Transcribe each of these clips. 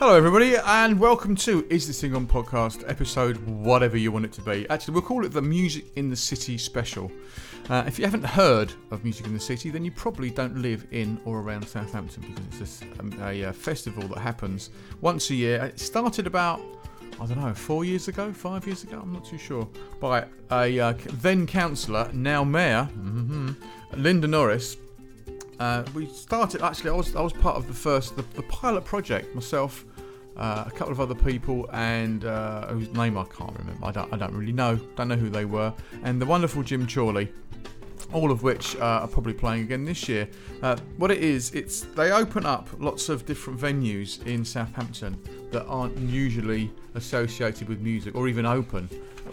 Hello, everybody, and welcome to Is This Thing On podcast, episode whatever you want it to be. Actually, we'll call it the Music in the City special. Uh, if you haven't heard of Music in the City, then you probably don't live in or around Southampton because it's just um, a, uh, festival that happens once a year. It started about, I don't know, four years ago, five years ago, I'm not too sure, by a uh, then councillor, now mayor, mm-hmm, Linda Norris. Uh, we started actually. I was I was part of the first the, the pilot project myself, uh, a couple of other people, and uh, whose name I can't remember. I don't I don't really know. Don't know who they were. And the wonderful Jim Chorley, all of which uh, are probably playing again this year. Uh, what it is, it's they open up lots of different venues in Southampton that aren't usually associated with music or even open.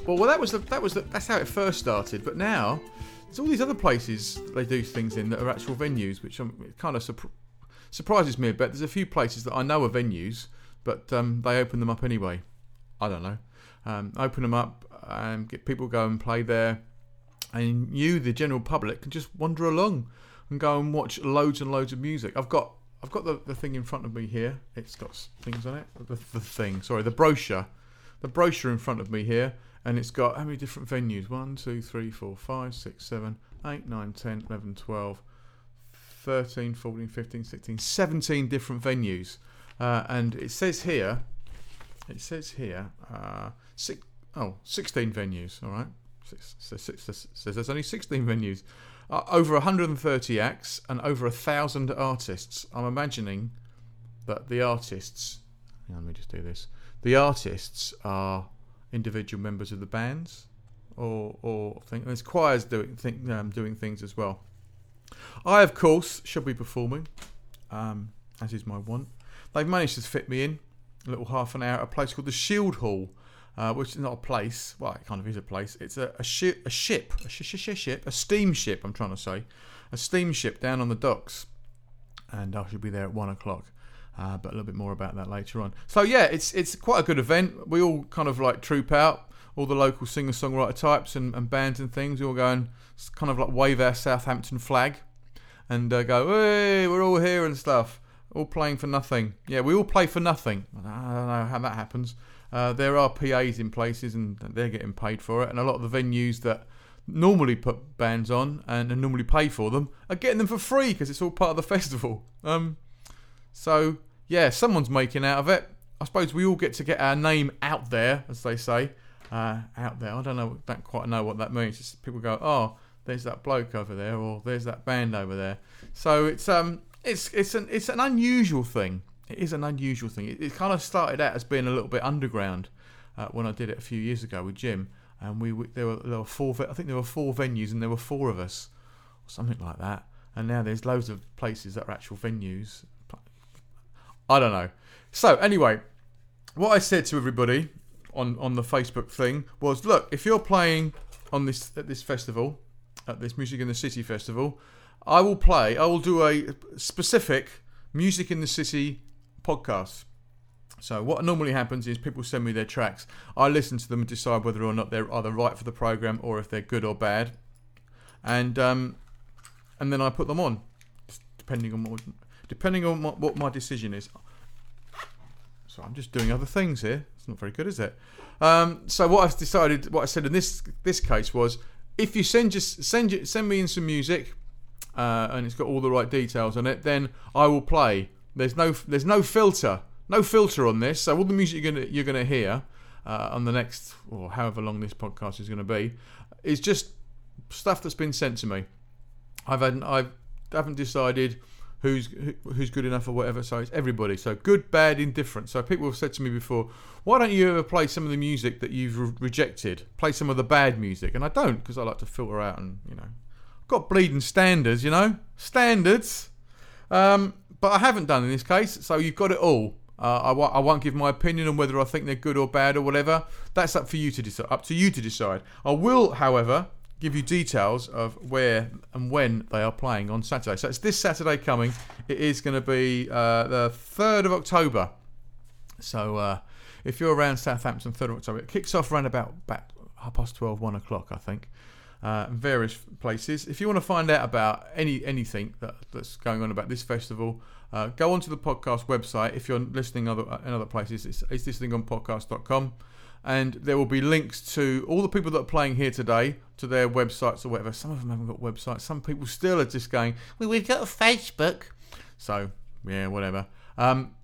Well, well, that was the, that was the, that's how it first started. But now there's all these other places they do things in that are actual venues, which I'm, kind of surp- surprises me a bit. There's a few places that I know are venues, but um, they open them up anyway. I don't know. Um, open them up and get people go and play there, and you, the general public, can just wander along and go and watch loads and loads of music. I've got I've got the, the thing in front of me here. It's got things on it. The, the thing, sorry, the brochure. The brochure in front of me here and it's got how many different venues 1 2 3 4 5 6 7 8 9 10 11 12 13 14 15 16 17 different venues uh, and it says here it says here uh, six, oh 16 venues all right says, says there's only 16 venues uh, over 130 acts and over a thousand artists i'm imagining that the artists on, let me just do this the artists are individual members of the bands, or or there's choirs doing think, um, doing things as well. I of course shall be performing, um, as is my want. They've managed to fit me in a little half an hour at a place called the Shieldhall, uh, which is not a place. Well, it kind of is a place. It's a, a ship, a ship, a sh- sh- sh- ship, a steamship. I'm trying to say, a steamship down on the docks, and I should be there at one o'clock. Uh, but a little bit more about that later on. So yeah, it's it's quite a good event. We all kind of like troop out, all the local singer songwriter types and, and bands and things. We all go and kind of like wave our Southampton flag, and uh, go, hey, we're all here and stuff. All playing for nothing. Yeah, we all play for nothing. I don't know how that happens. Uh, there are PAs in places and they're getting paid for it, and a lot of the venues that normally put bands on and, normally pay for them are getting them for free because it's all part of the festival. Um, so yeah, someone's making out of it. I suppose we all get to get our name out there, as they say, uh, out there. I don't know, don't quite know what that means. Just people go, oh, there's that bloke over there, or there's that band over there. So it's um, it's it's an it's an unusual thing. It is an unusual thing. It, it kind of started out as being a little bit underground uh, when I did it a few years ago with Jim, and we, we there were there were four. I think there were four venues, and there were four of us, or something like that. And now there's loads of places that are actual venues I don't know. So anyway, what I said to everybody on on the Facebook thing was, look, if you're playing on this at this festival, at this Music in the City festival, I will play. I will do a specific Music in the City podcast. So what normally happens is people send me their tracks. I listen to them and decide whether or not they're either right for the program or if they're good or bad, and um, and then I put them on, depending on what depending on what, what my decision is. So I'm just doing other things here. It's not very good, is it? Um, so what I've decided, what I said in this this case was, if you send just send send me in some music, uh, and it's got all the right details on it, then I will play. There's no there's no filter, no filter on this. So all the music you're gonna you're gonna hear uh, on the next or however long this podcast is to be is just stuff that's been sent to me. I've had I've I haven't decided who's who's good enough or whatever. So it's everybody. So good, bad, indifferent. So people have said to me before, why don't you ever play some of the music that you've re- rejected? Play some of the bad music, and I don't because I like to filter out and you know, got bleeding standards, you know, standards. Um, but I haven't done in this case. So you've got it all. Uh, I w- I won't give my opinion on whether I think they're good or bad or whatever. That's up for you to decide. Up to you to decide. I will, however, give you details of where and when they are playing on Saturday. So it's this Saturday coming. It is going to be uh, the 3rd of October. So uh, if you're around Southampton, 3rd of October, it kicks off around about, about half past 12, 1 o'clock, I think. Uh, various places. If you want to find out about any anything that, that's going on about this festival, uh, go onto the podcast website. If you're listening other in other places, it's, it's this. And there will be links to all the people that are playing here today to their websites or whatever. Some of them haven't got websites. Some people still are just going, well, we've got Facebook. So, yeah, whatever. Um,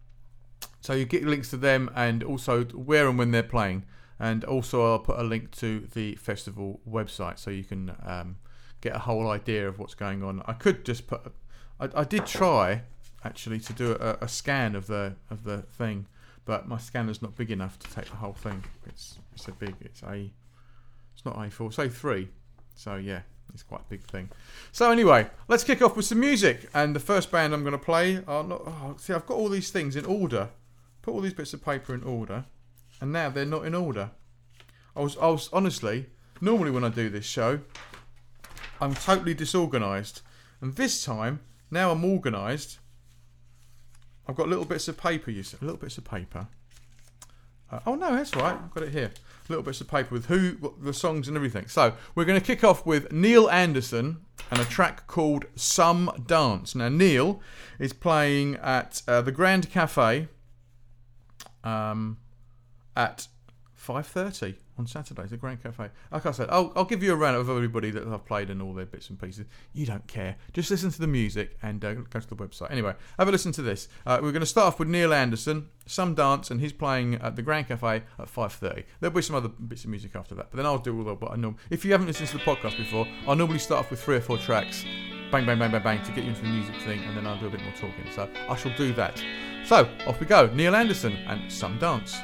so you get links to them and also where and when they're playing. And also, I'll put a link to the festival website so you can um, get a whole idea of what's going on. I could just put. I, I did try actually to do a, a, scan of the of the thing, but my scanner's not big enough to take the whole thing. It's it's a big. It's a. It's not A4. It's A3. So yeah, it's quite a big thing. So anyway, let's kick off with some music. And the first band I'm going to play are not. Oh, see, I've got all these things in order. Put all these bits of paper in order and now they're not in order. I was, I was honestly, normally when I do this show, I'm totally disorganised, and this time, now I'm organised. I've got little bits of paper. You see, little bits of paper. Uh, oh no, that's right. I've got it here. Little bits of paper with who, the songs, and everything. So we're going to kick off with Neil Anderson and a track called "Some Dance." Now Neil is playing at uh, the Grand Cafe. Um, at 5.30 on Saturdays at Grand Cafe. Like I said, I'll, I'll give you a round of everybody that I've played and all their bits and pieces. You don't care. Just listen to the music and uh, go to the website. Anyway, have a listen to this. Uh, we're going to start off with Neil Anderson, Some Dance, and he's playing at the Grand Cafe at 5.30. There'll be some other bits of music after that, but then I'll do all the what I know. If you haven't listened to the podcast before, I'll normally start off with three or four tracks, bang, bang, bang, bang, bang, to get you into the music thing, and then I'll do a bit more talking. So I shall do that. So, off we go. Neil Anderson and Some Dance.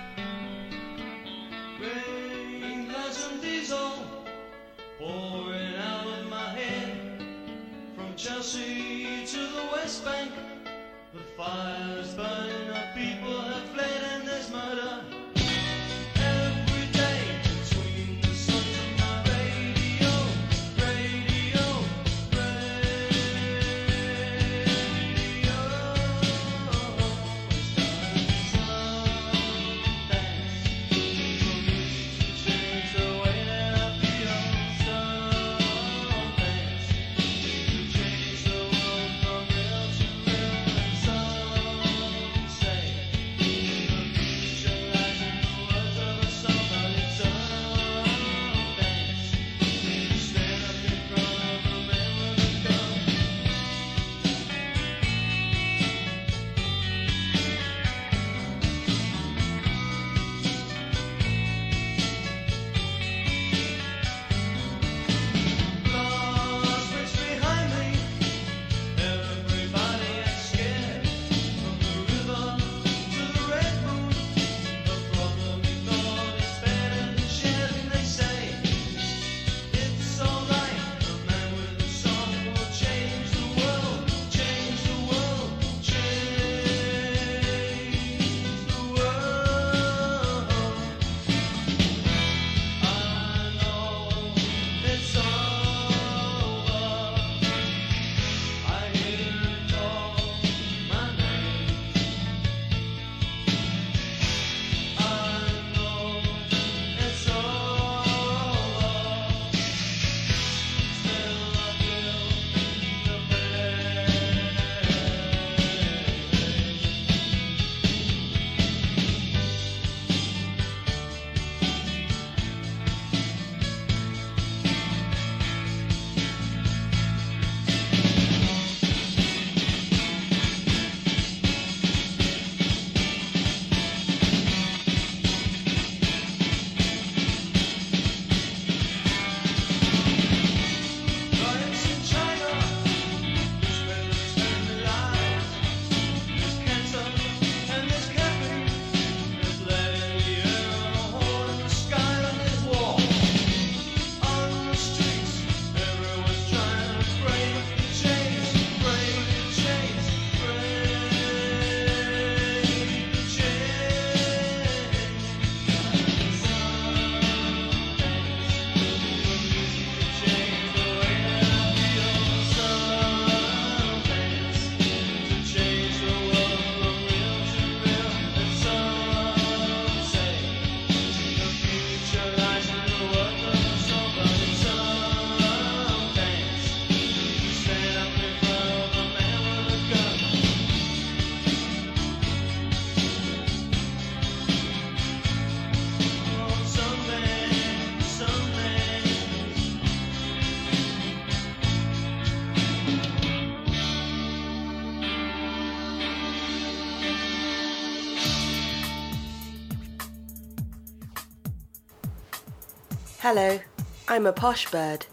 Hello, I'm a posh bird,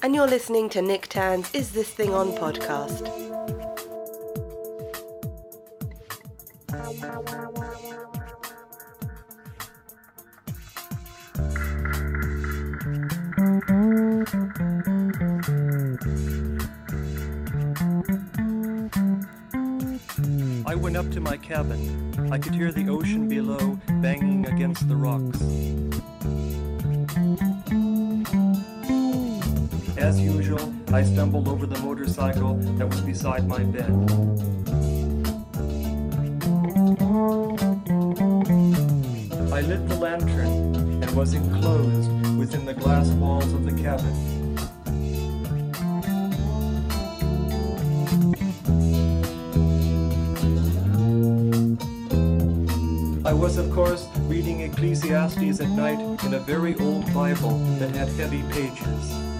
and you're listening to Nick Tan's Is This Thing On podcast. I went up to my cabin. I could hear the ocean below banging against the rocks. As usual, I stumbled over the motorcycle that was beside my bed. I lit the lantern and was enclosed within the glass walls of the cabin. I was, of course, reading Ecclesiastes at night in a very old Bible that had heavy pages.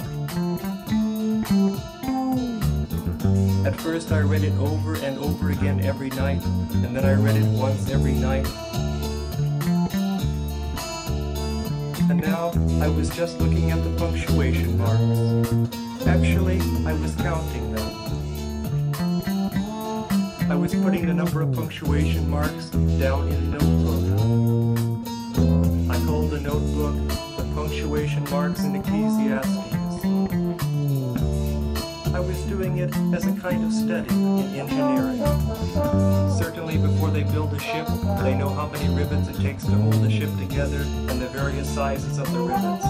First, I read it over and over again every night, and then I read it once every night. And now, I was just looking at the punctuation marks. Actually, I was counting them. I was putting the number of punctuation marks down in a notebook. I called the notebook the punctuation marks in Ecclesiastes. I was doing it as a kind of study in engineering. Certainly before they build a ship, they know how many rivets it takes to hold a ship together and the various sizes of the rivets.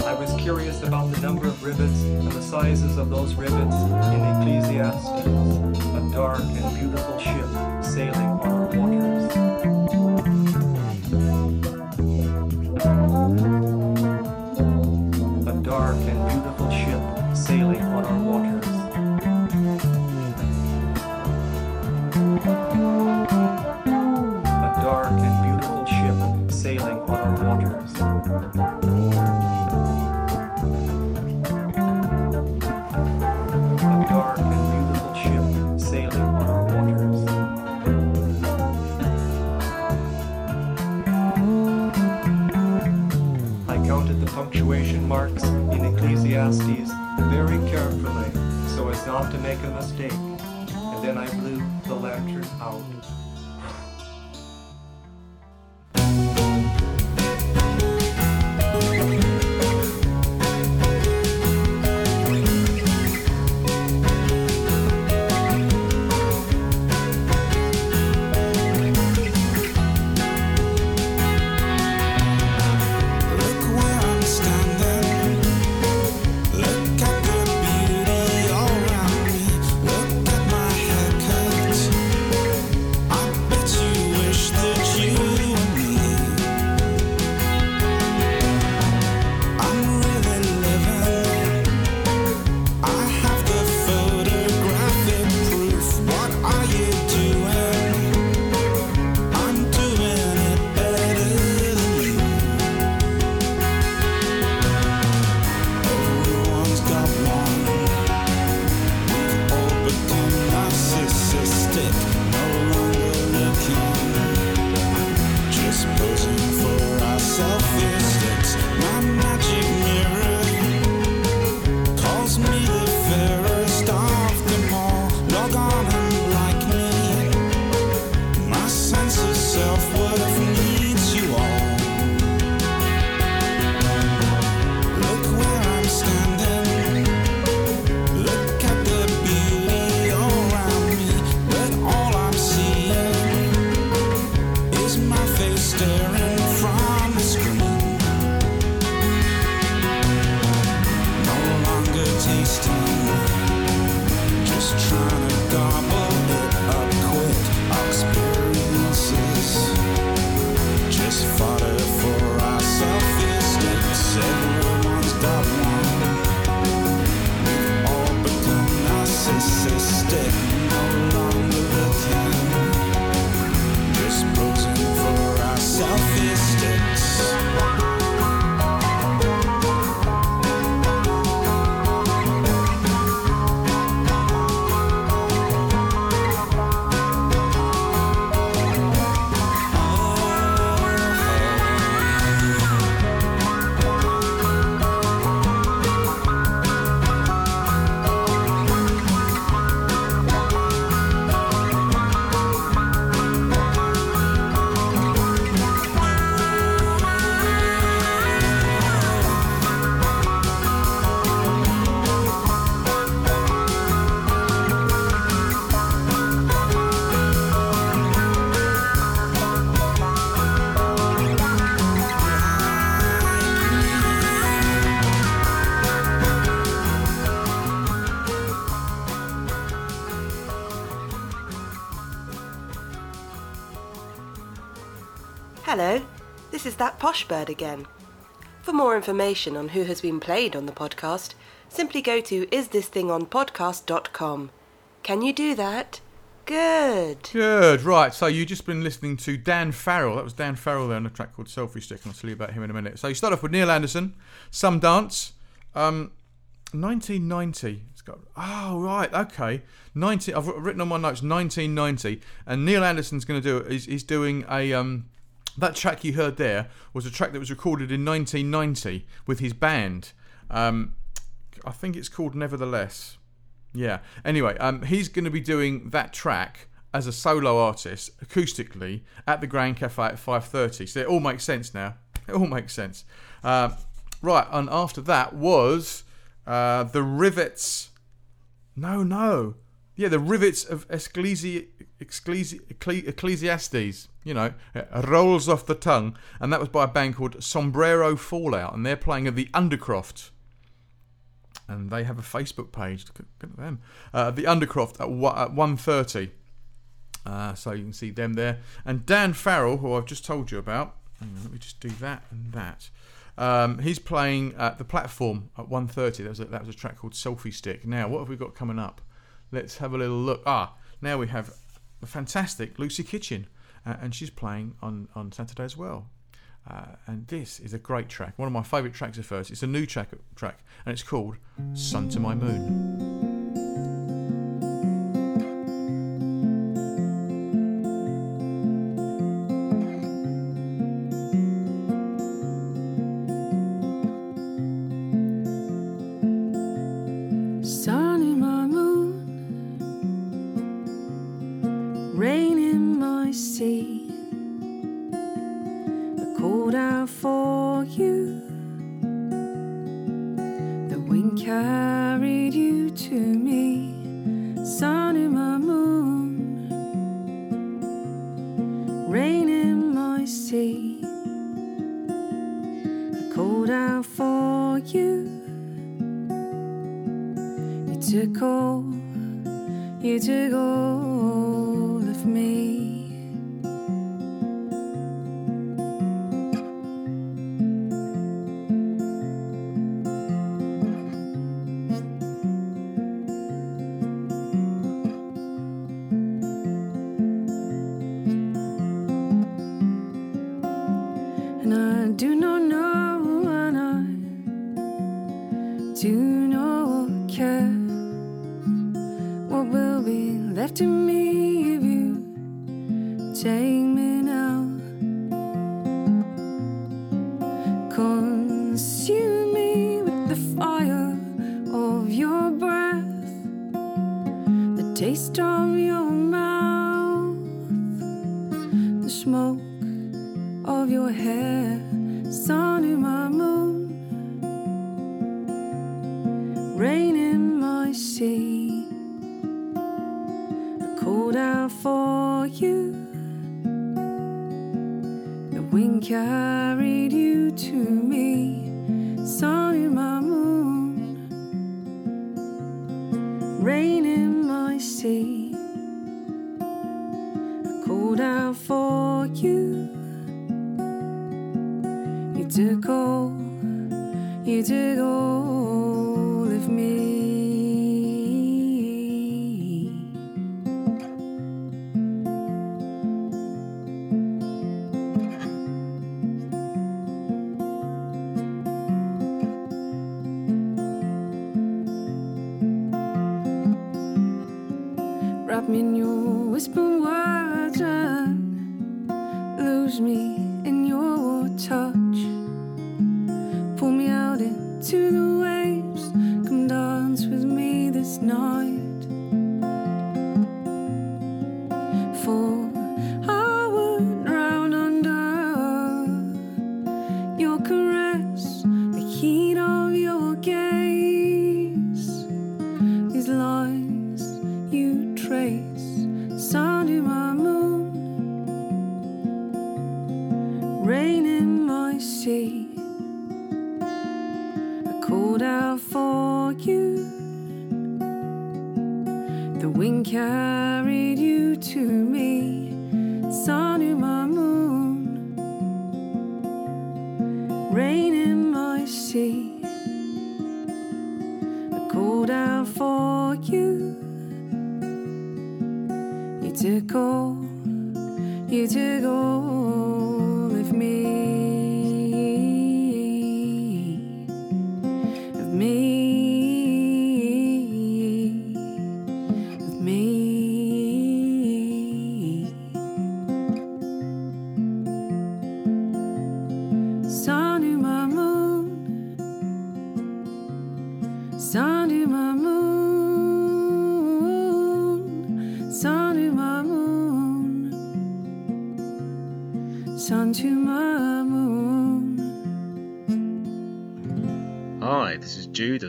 I was curious about the number of rivets and the sizes of those rivets in Ecclesiastes, a dark and beautiful ship sailing the punctuation marks in Ecclesiastes very carefully so as not to make a mistake, and then I blew the lantern out. That posh bird again. For more information on who has been played on the podcast, simply go to isthisThingOnPodcast.com. Can you do that? Good. Good, right. So you've just been listening to Dan Farrell. That was Dan Farrell there on a track called Selfie Stick, and I'll tell you about him in a minute. So you start off with Neil Anderson, Some Dance, um, 1990. It's got oh right, okay. 19. I've written on my notes 1990, and Neil Anderson's going to do. He's, he's doing a um, that track you heard there was a track that was recorded in 1990 with his band. Um, I think it's called Nevertheless. Yeah. Anyway, um, he's going to be doing that track as a solo artist acoustically at the Grand Cafe at 5:30. So it all makes sense now. It all makes sense. Uh, right, and after that was uh, the Rivets. No, no. Yeah, the Rivets of Ecclesi- Ecclesi- Ecclesi- Ecclesiastes. You know, rolls off the tongue, and that was by a band called Sombrero Fallout, and they're playing at the Undercroft and they have a Facebook page. Look at, them. Uh, the Undercroft at, one, at 1.30. Uh, so you can see them there. And Dan Farrell, who I've just told you about. On, let me just do that and that. Um, he's playing at the platform at 1.30. That was, a, that was a track called Selfie Stick. Now, what have we got coming up? Let's have a little look. Ah, now we have the fantastic Lucy Kitchen. Uh, and she's playing on, on Saturday as well. Uh, and this is a great track, one of my favourite tracks of hers. It's a new track, track, and it's called "Sun to My Moon." Of your hair, sun in my moon, rain in my sea. I called out for you. The wind carried you to me, Took all, you took all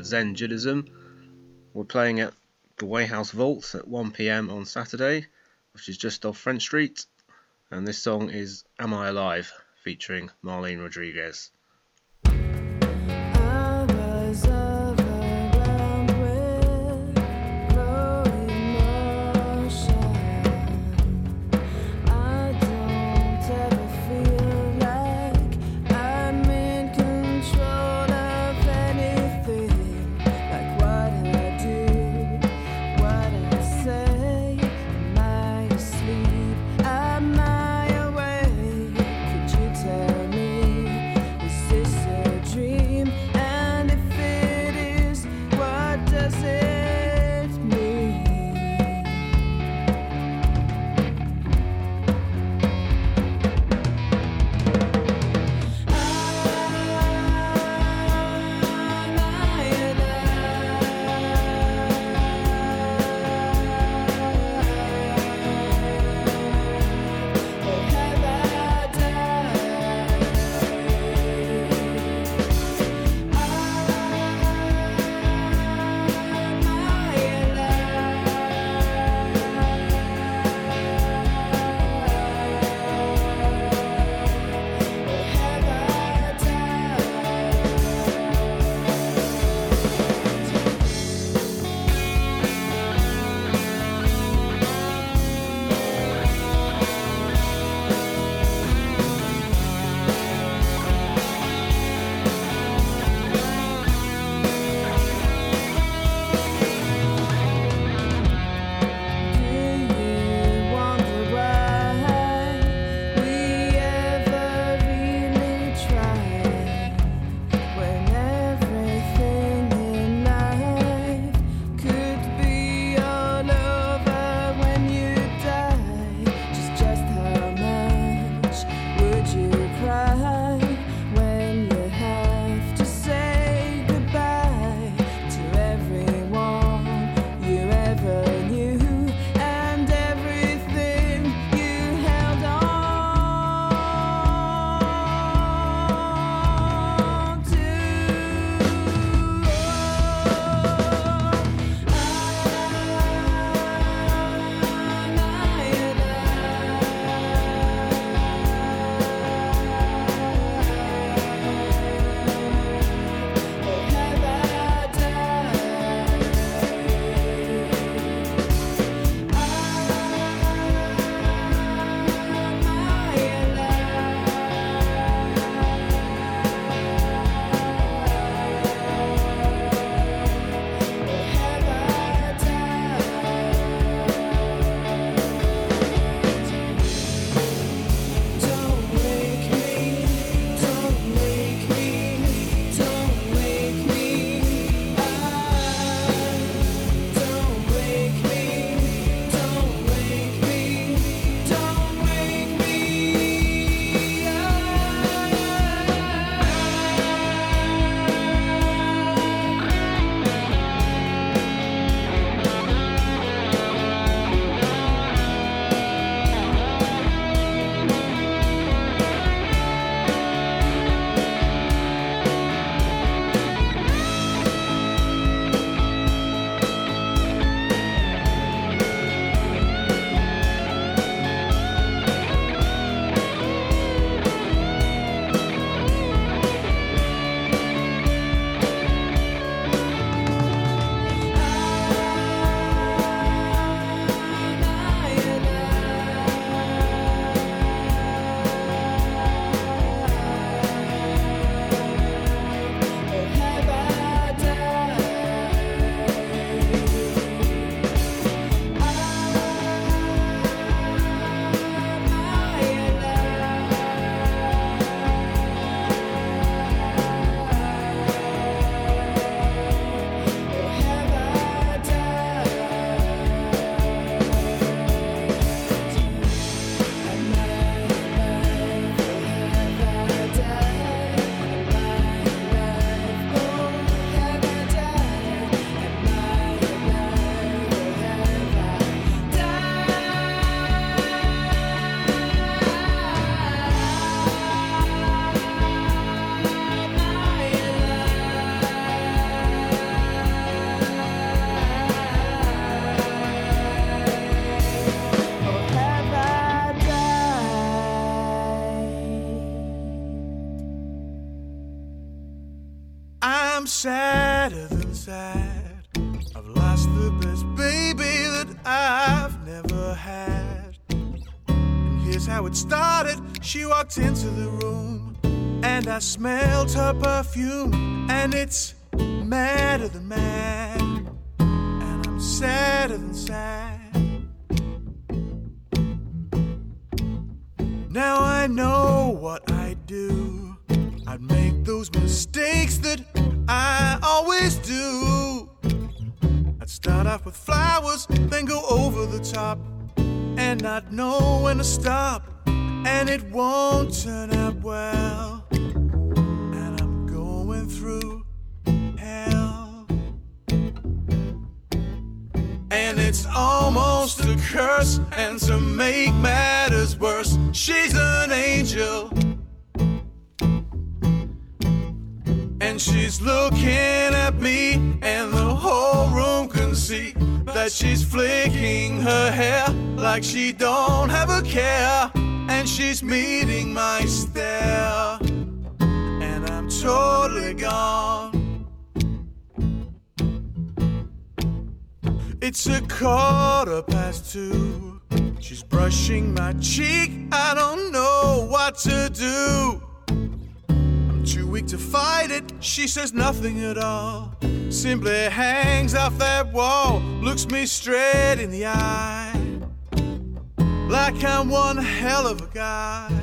Zen Judaism. We're playing at the Wayhouse Vaults at 1pm on Saturday, which is just off French Street. And this song is Am I Alive featuring Marlene Rodriguez. Walked into the room, and I smelled her perfume, and it's it's almost a curse. And to make matters worse, she's an angel. And she's looking at me, and the whole room can see that she's flicking her hair like she don't have a care. And she's meeting my stare, and I'm totally gone. It's a quarter past two. She's brushing my cheek. I don't know what to do. I'm too weak to fight it. She says nothing at all. Simply hangs off that wall, looks me straight in the eye. Like I'm one hell of a guy.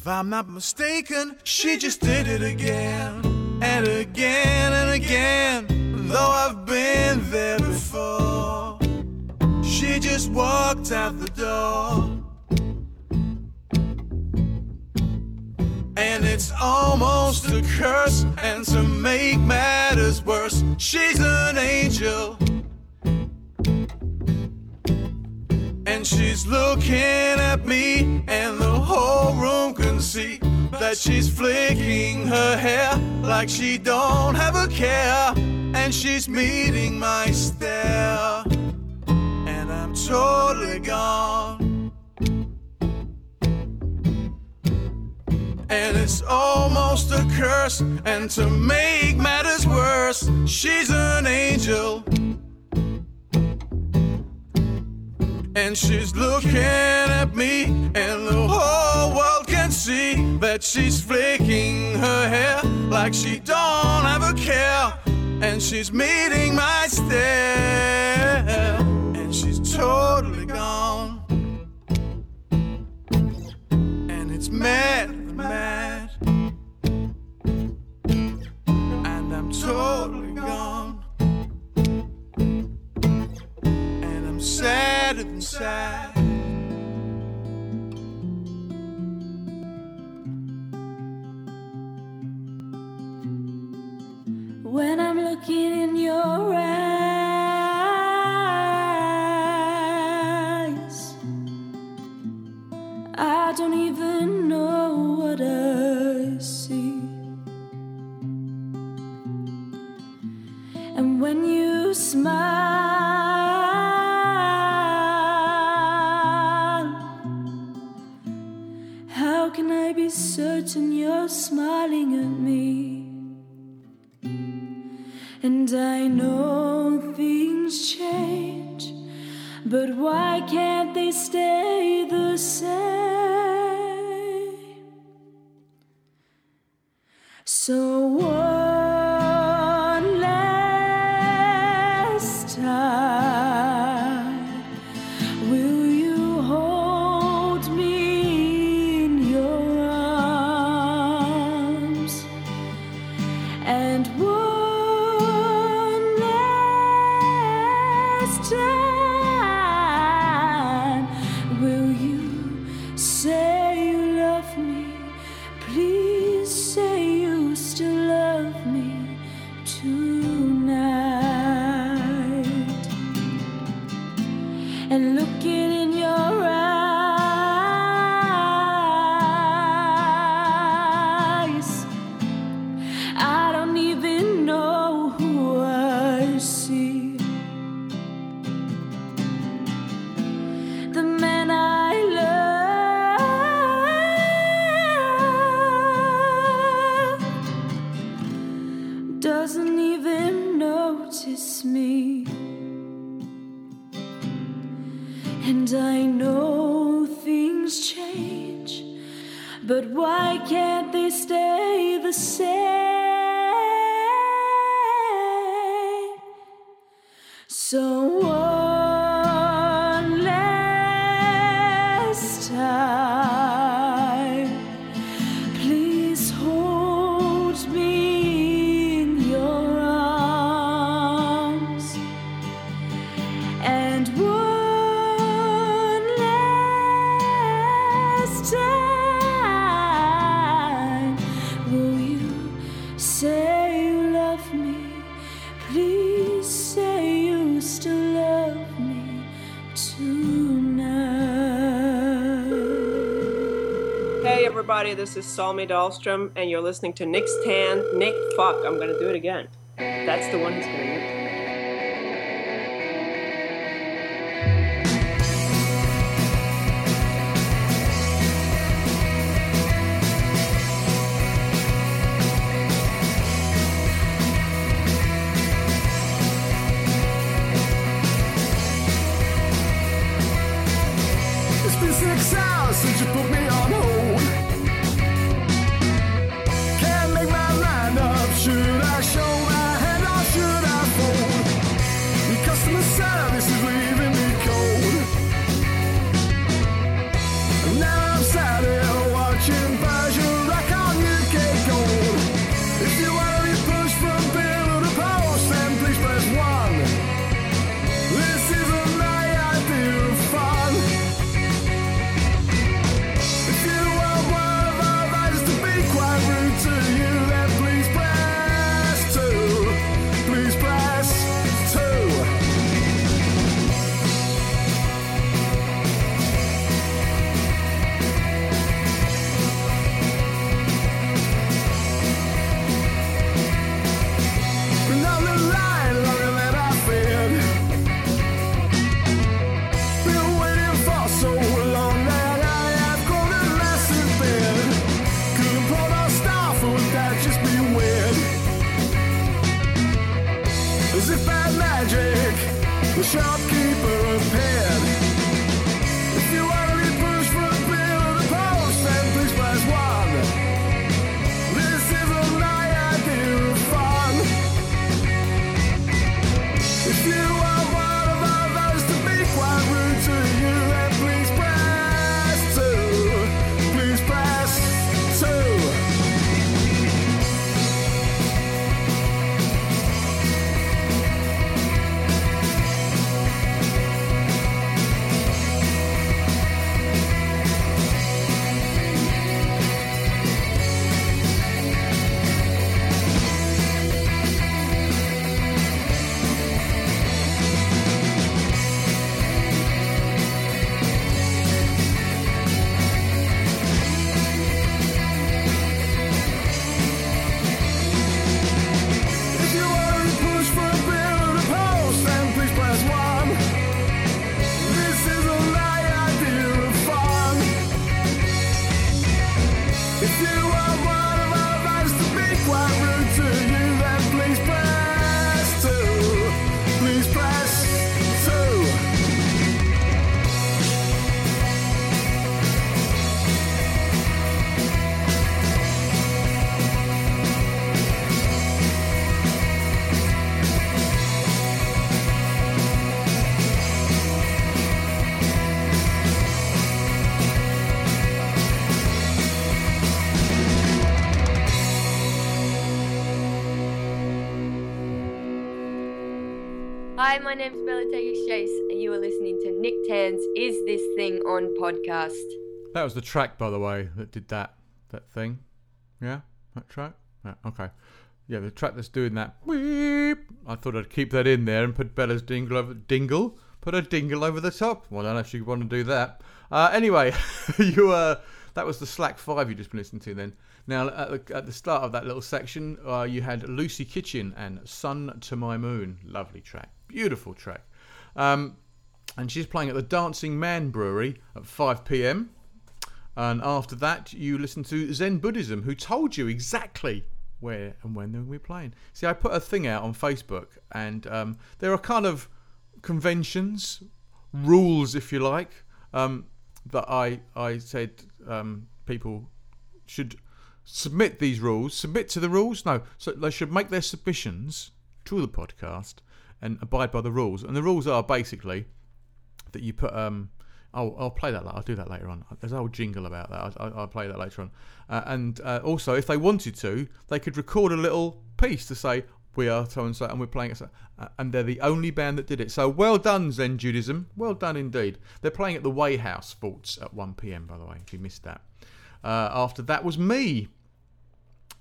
If I'm not mistaken, she just did it again and again and again. Though I've been there before, she just walked out the door. And it's almost a curse. And to make matters worse, she's an angel. And she's looking at me, and the whole room can see that she's flicking her hair like she don't have a care. And she's meeting my stare, and I'm totally gone. and it's almost a curse. And to make matters worse, she's an angel. And she's looking at me, and the whole world can see that she's flicking her hair like she don't a care. And she's meeting my stare, and she's totally gone. And it's mad mad. And I'm totally gone. And I'm sadder sad. When I'm looking in your eyes, I don't even know what I see. And when you smile, certain you're smiling at me? And I know things change, but why can't they stay the same? So one everybody. This is Salmi Dahlstrom, and you're listening to Nick's Tan. Nick, fuck, I'm gonna do it again. That's the one who's gonna. Hi, my name's Bella Chase, and you are listening to Nick Tan's Is This Thing On podcast. That was the track, by the way, that did that that thing. Yeah, that track. Yeah, okay. Yeah, the track that's doing that. Weep. I thought I'd keep that in there and put Bella's dingle over dingle. Put a dingle over the top. Well, I don't know if you want to do that. Uh, anyway, you uh, that was the Slack Five you just been listening to. Then now at the, at the start of that little section, uh, you had Lucy Kitchen and Sun to My Moon. Lovely track, beautiful track. Um, and she's playing at the Dancing Man Brewery at 5 p.m. And after that, you listen to Zen Buddhism, who told you exactly where and when they're going to be playing. See, I put a thing out on Facebook, and um, there are kind of conventions, rules, if you like, um, that I I said um, people should submit these rules. Submit to the rules? No, so they should make their submissions to the podcast and abide by the rules. And the rules are basically that you put um I'll, I'll play that. I'll do that later on. There's a whole jingle about that. I'll, I'll play that later on. Uh, and uh, also, if they wanted to, they could record a little piece to say we are so and so, and we're playing it. Uh, and they're the only band that did it. So well done, Zen Judaism. Well done indeed. They're playing at the Way House Vaults at 1 p.m. By the way, if you missed that. Uh, after that was me,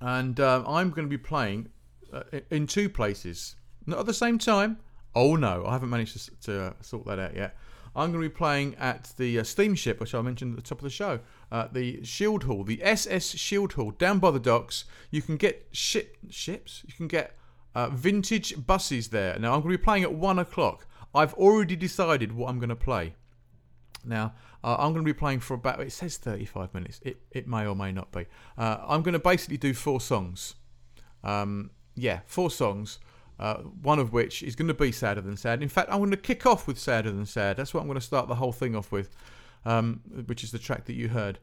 and uh, I'm going to be playing uh, in two places, not at the same time. Oh no, I haven't managed to, to uh, sort that out yet. I'm going to be playing at the uh, steamship, which I mentioned at the top of the show, uh, the Shieldhall, the SS Shieldhall, down by the docks. You can get ship ships. You can get uh, vintage buses there. Now I'm going to be playing at one o'clock. I've already decided what I'm going to play. Now, uh, I'm going to be playing for about, it says 35 minutes. It, it may or may not be. Uh, I'm going to basically do four songs. Um, yeah, four songs. Uh, one of which is going to be Sadder Than Sad. In fact, I'm going to kick off with Sadder Than Sad. That's what I'm going to start the whole thing off with, um, which is the track that you heard.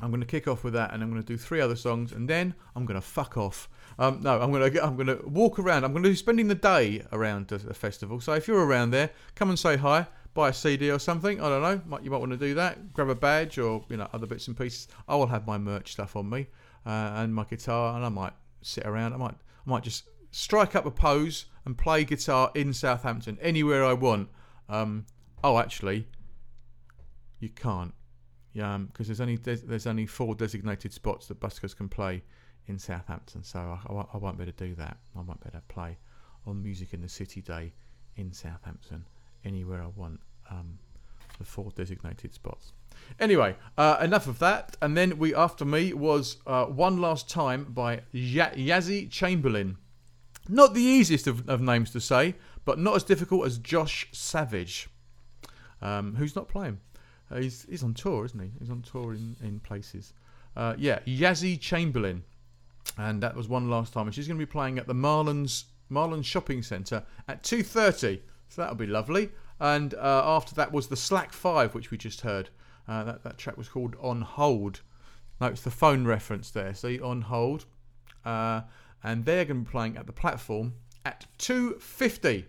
I'm going to kick off with that, and I'm going to do three other songs, and then I'm going to fuck off. Um, no, I'm going to I'm going to walk around. I'm going to be spending the day around the, festival. So if you're around there, come and say hi. Buy a CD or something. I don't know. Might, you might want to do that. Grab a badge or you know other bits and pieces. I will have my merch stuff on me uh, and my guitar, and I might sit around. I might I might just strike up a pose and play guitar in Southampton anywhere I want. Um, oh, actually, you can't. Yeah, because there's only there's, only four designated spots that buskers can play in Southampton, so I, I, won't- be able to do that. I won't be able to play on Music in the City Day in Southampton anywhere I want. Um, the four designated spots. Anyway, uh, enough of that. And then we after me was uh, one last time by ya- Yazzie Chamberlain. Not the easiest of, of names to say, but not as difficult as Josh Savage, um, who's not playing. Uh, he's, he's on tour, isn't he? He's on tour in, in places. Uh, yeah, Yazzie Chamberlain. And that was one last time. And she's going to be playing at the Marlands Marlands Shopping Centre at 2.30. So that'll be lovely. And uh, after that was the Slack 5, which we just heard. Uh, that, that track was called On Hold. No, it's the phone reference there. See, On Hold. And they're going to be playing at the platform at 2.50.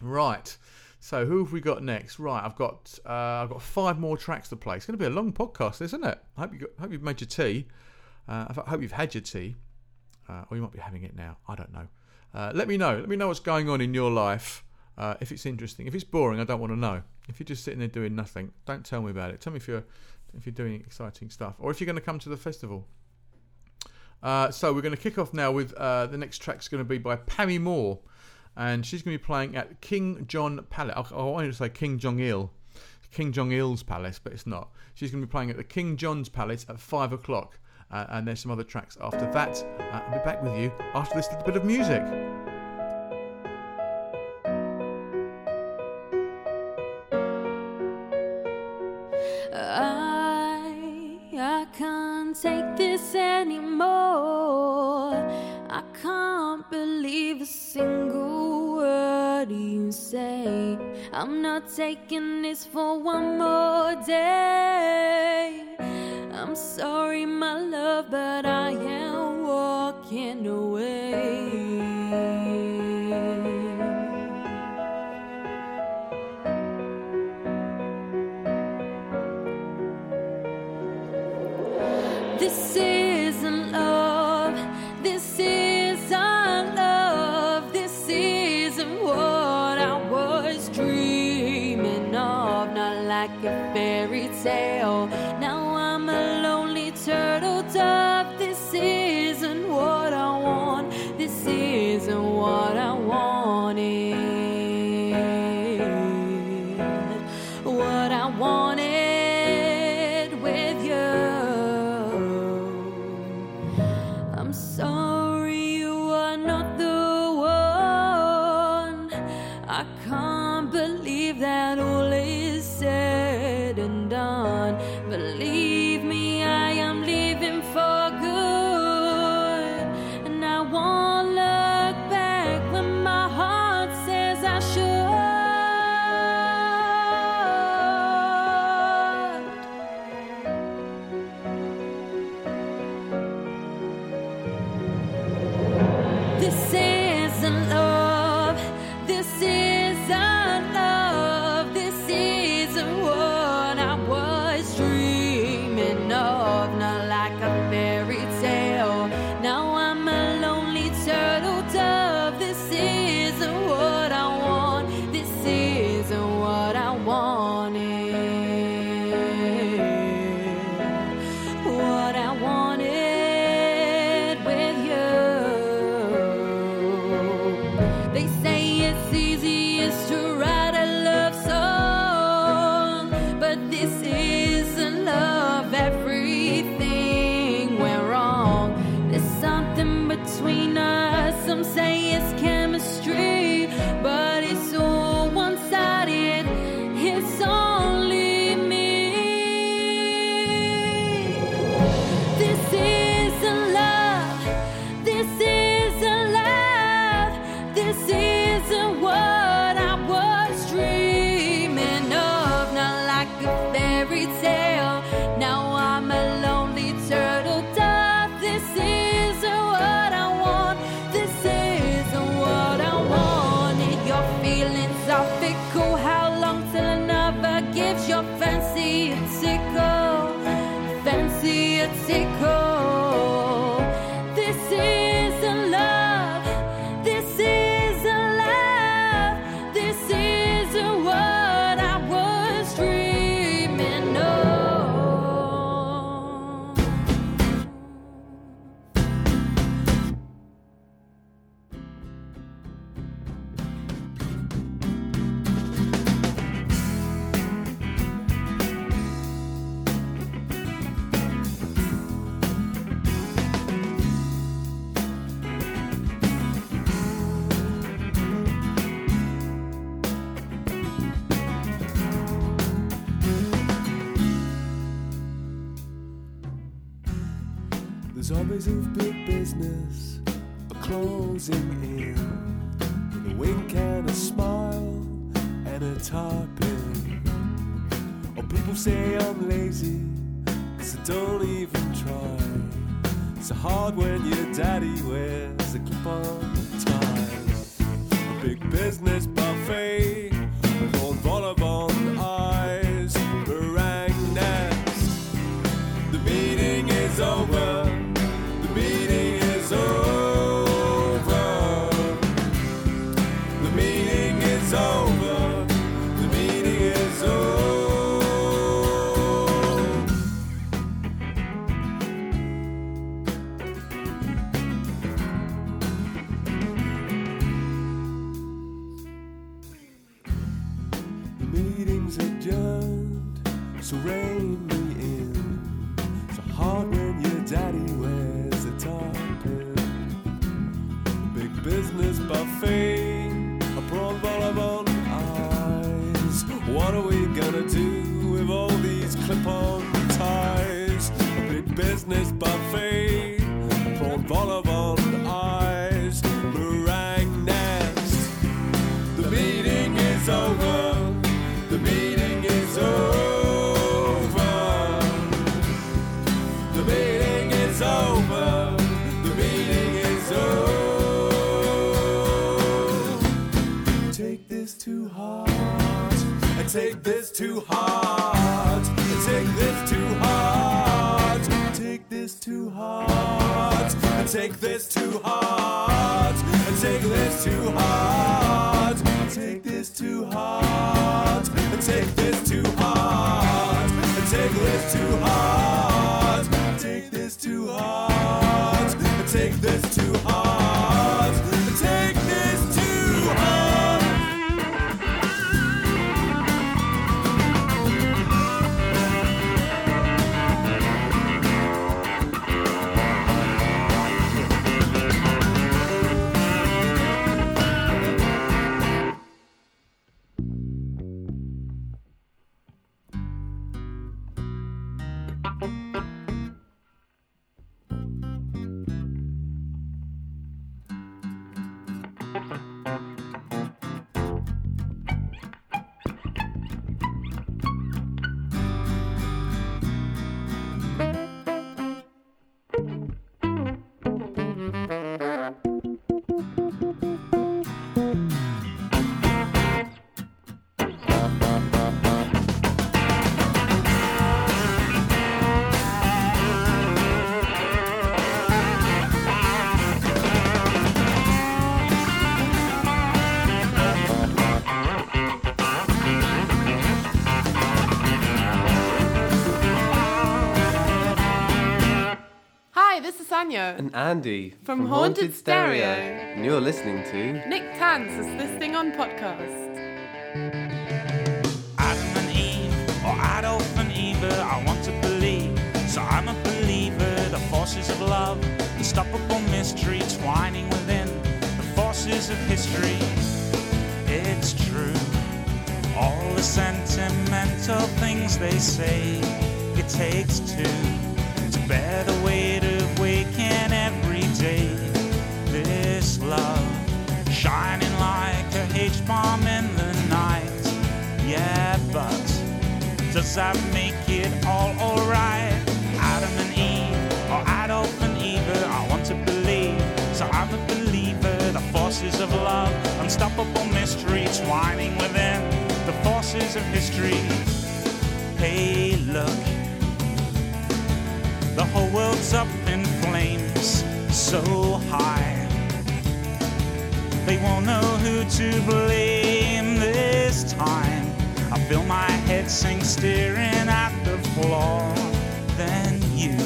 Right. So who have we got next? Right, I've got uh, I've got five more tracks to play. It's going to be a long podcast, isn't it? I hope you got, hope you've made your tea. Uh, I hope you've had your tea, uh, or you might be having it now. I don't know. Uh, let me know. Let me know what's going on in your life. Uh, if it's interesting, if it's boring, I don't want to know. If you're just sitting there doing nothing, don't tell me about it. Tell me if you're if you're doing exciting stuff, or if you're going to come to the festival. Uh, so we're going to kick off now with uh, the next track's going to be by Pammy Moore, and she's going to be playing at King John Palace. I, I wanted to say King Jong Il, King Jong Il's Palace, but it's not. She's going to be playing at the King John's Palace at five o'clock, uh, and there's some other tracks after that. Uh, I'll be back with you after this little bit of music. I'm not taking this for one more day. I'm sorry, my love, but I am walking away. this There's always a big business but closing in with a wink and a smile and a tarpon. Oh, people say I'm lazy, cause I don't even try. It's hard when your daddy wears a clip on tie. A big business buffet. too hard. Take this to heart. Take this to heart. Take this to heart. Take this to heart. Take this to heart. Take this to heart. Take this to heart. Hi, this is Anya. And Andy From Haunted Stereo. And you're listening to Nick Tans is this thing on podcast. Adam and Eve, or Adolf and Eva, I want to believe. So I'm a believer, the forces of love, unstoppable mystery twining within the forces of history. It's true, all the sentimental things they say, it takes two to bear the that make it all alright? Adam and Eve, or Adolf and Eva, I want to believe. So I'm a believer, the forces of love, unstoppable mystery twining within the forces of history. Hey, look, the whole world's up in flames, so high. They won't know who to blame this time. Feel my head sink staring at the floor. Then you,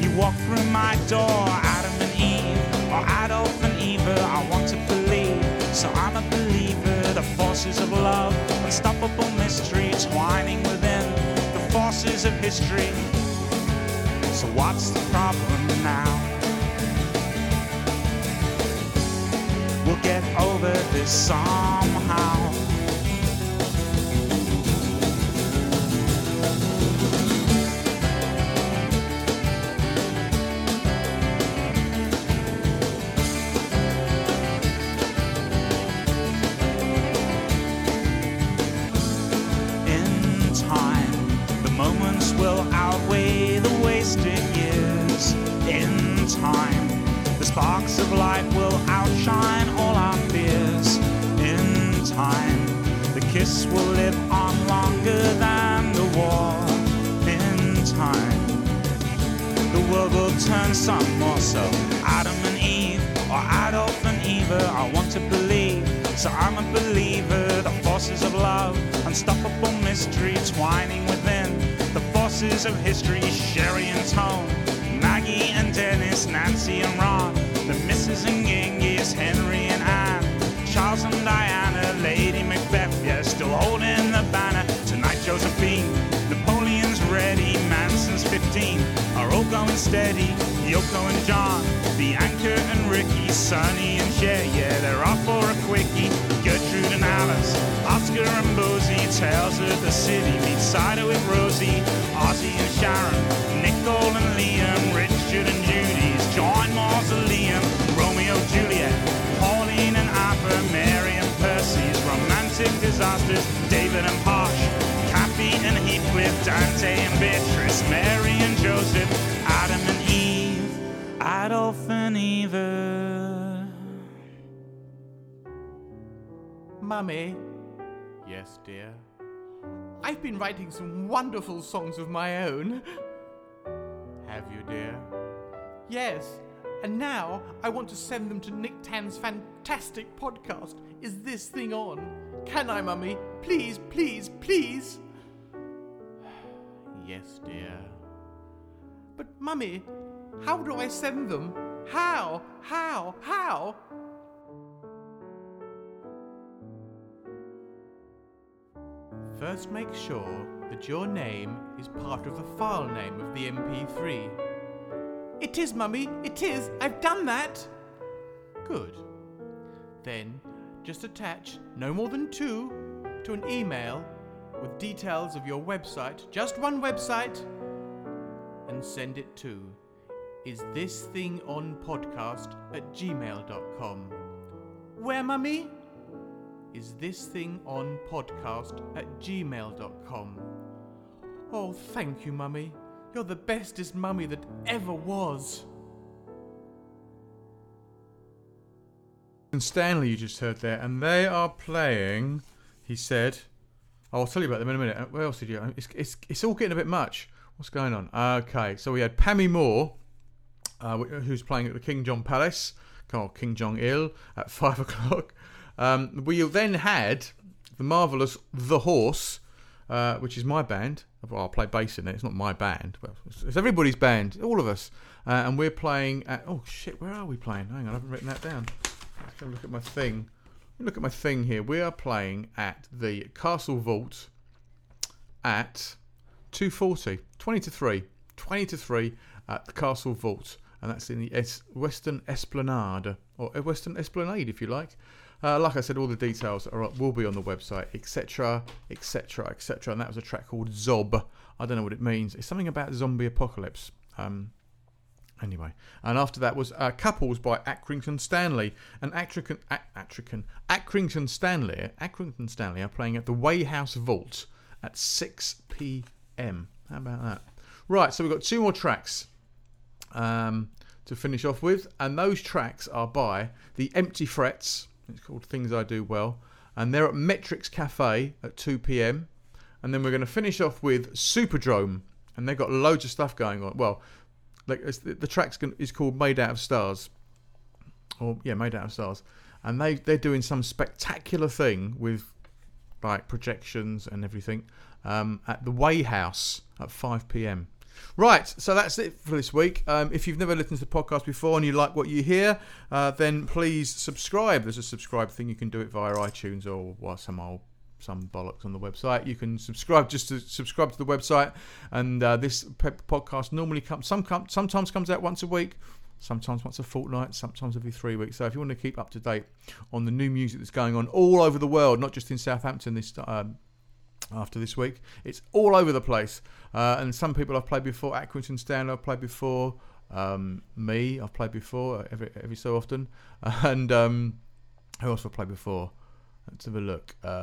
you walk through my door, Adam and Eve, or Adolf and Eva. I want to believe, so I'm a believer. The forces of love, unstoppable mystery, twining within the forces of history. So what's the problem now? We'll get over this somehow. Mystery twining within. The forces of history, Cherie and Tone, Maggie and Dennis, Nancy and Ron, the Misses and Genghis, Henry and Anne, Charles and Diana, Lady Macbeth, yeah, still holding the banner. Tonight, Josephine, Napoleon's ready, Manson's 15, are all going steady. Yoko and John, the Anchor and Ricky, Sonny and Cher, yeah, they're off for a quickie. Gertrude and Alice, Oscar and Bosie, Tales of the City, meet Cider with Rosie, Ozzy and Sharon, Nicole and Liam, Richard and Judy's, join Mausoleum, Romeo, Juliet, Pauline and Arthur, Mary and Percy's, romantic disasters, David and Posh, Cathy and Heathcliff, Dante and Beatrice, Mary and Joseph, Adam and Eve, Adolf and Eva. Mummy. Yes, dear. I've been writing some wonderful songs of my own. Have you, dear? Yes. And now I want to send them to Nick Tan's fantastic podcast. Is this thing on? Can I, Mummy? Please, please, please. Yes, dear. But, Mummy, how do I send them? How? How? How? First, make sure that your name is part of the file name of the MP3. It is, Mummy, it is. I've done that. Good. Then, just attach no more than two to an email with details of your website, just one website, and send it to is this thing on podcast at gmail.com. Where, mummy? Is this thing on podcast at gmail.com. Oh, thank you, mummy. You're the bestest mummy that ever was. And Stanley, you just heard there, and they are playing. He said, oh, "I'll tell you about them in a minute." What else did you? It's it's it's all getting a bit much. What's going on? Okay, so we had Pammy Moore, uh, who's playing at the King John Palace, called King Jong Il, at five o'clock. Um, we then had the marvelous The Horse, uh, which is my band. Well, I'll play bass in it. It's not my band. Well, it's, it's everybody's band, all of us. Uh, and we're playing at. Oh shit, where are we playing? Hang on, I haven't written that down. Let's go look at my thing. Look at my thing here. We are playing at the Castle Vault at 240, 20 to 3, 20 to 3 at the Castle Vault, and that's in the es- Western Esplanade or uh, Western Esplanade, if you like. Uh, like I said, all the details are will be on the website, etc., etc., etc. And that was a track called Zob. I don't know what it means. It's something about zombie apocalypse. Um, Anyway, and after that was uh, Couples by Accrington Stanley. And Accrington, Accrington, Accrington Stanley, Accrington Stanley are playing at the Way House Vault at 6 p.m. How about that? Right, so we've got two more tracks um, to finish off with, and those tracks are by the Empty Frets. It's called Things I Do Well, and they're at Metrics Cafe at 2 p.m. And then we're going to finish off with Superdrome, and they've got loads of stuff going on. Well, like the, track's is called Made Out of Stars, or yeah, Made Out of Stars, and they they're doing some spectacular thing with like projections and everything um, at the Way House at 5 p.m. Right, so that's it for this week. Um, if you've never listened to the podcast before and you like what you hear, uh, then please subscribe. There's a subscribe thing. You can do it via iTunes or well, some old some bollocks on the website. You can subscribe just to subscribe to the website, and uh, this pe- podcast normally comes some com- sometimes comes out once a week, sometimes once a fortnight, sometimes every three weeks. So if you want to keep up to date on the new music that's going on all over the world, not just in Southampton this um, after this week, it's all over the place. Uh, and some people I've played before, Accrington Stanley I've played before, um, me I've played before uh, every every so often, and um, who else have I played before? Let's have a look. Uh,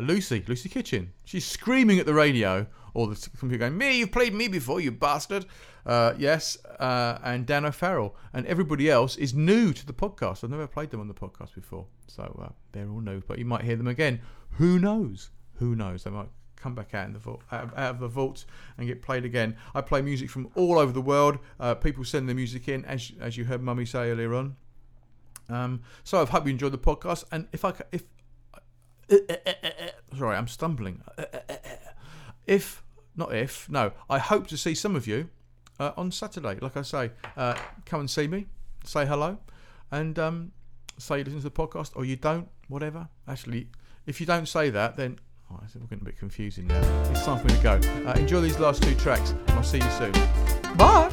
Lucy, Lucy Kitchen. She's screaming at the radio or the computer going, Me, you've played me before, you bastard. Uh, yes, uh, and Dan O'Farrell. And everybody else is new to the podcast. I've never played them on the podcast before. So uh, they're all new, but you might hear them again. Who knows? Who knows? They might come back out in the vault, out, out of the vault and get played again. I play music from all over the world. Uh, people send their music in, as as you heard Mummy say earlier on. Um, so I hope you enjoyed the podcast. And if I if sorry, I'm stumbling. If not if no, I hope to see some of you uh, on Saturday. Like I say, uh, come and see me, say hello, and um, say you listen to the podcast, or you don't, whatever. Actually, if you don't say that, then oh, it's getting a bit confusing now. It's time for me to go. Uh, enjoy these last two tracks. I'll see you soon. Bye.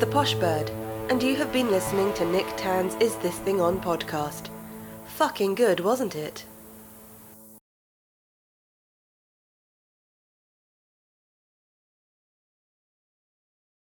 The Posh Bird, and you have been listening to Nick Tan's Is This Thing On podcast. Fucking good, wasn't it?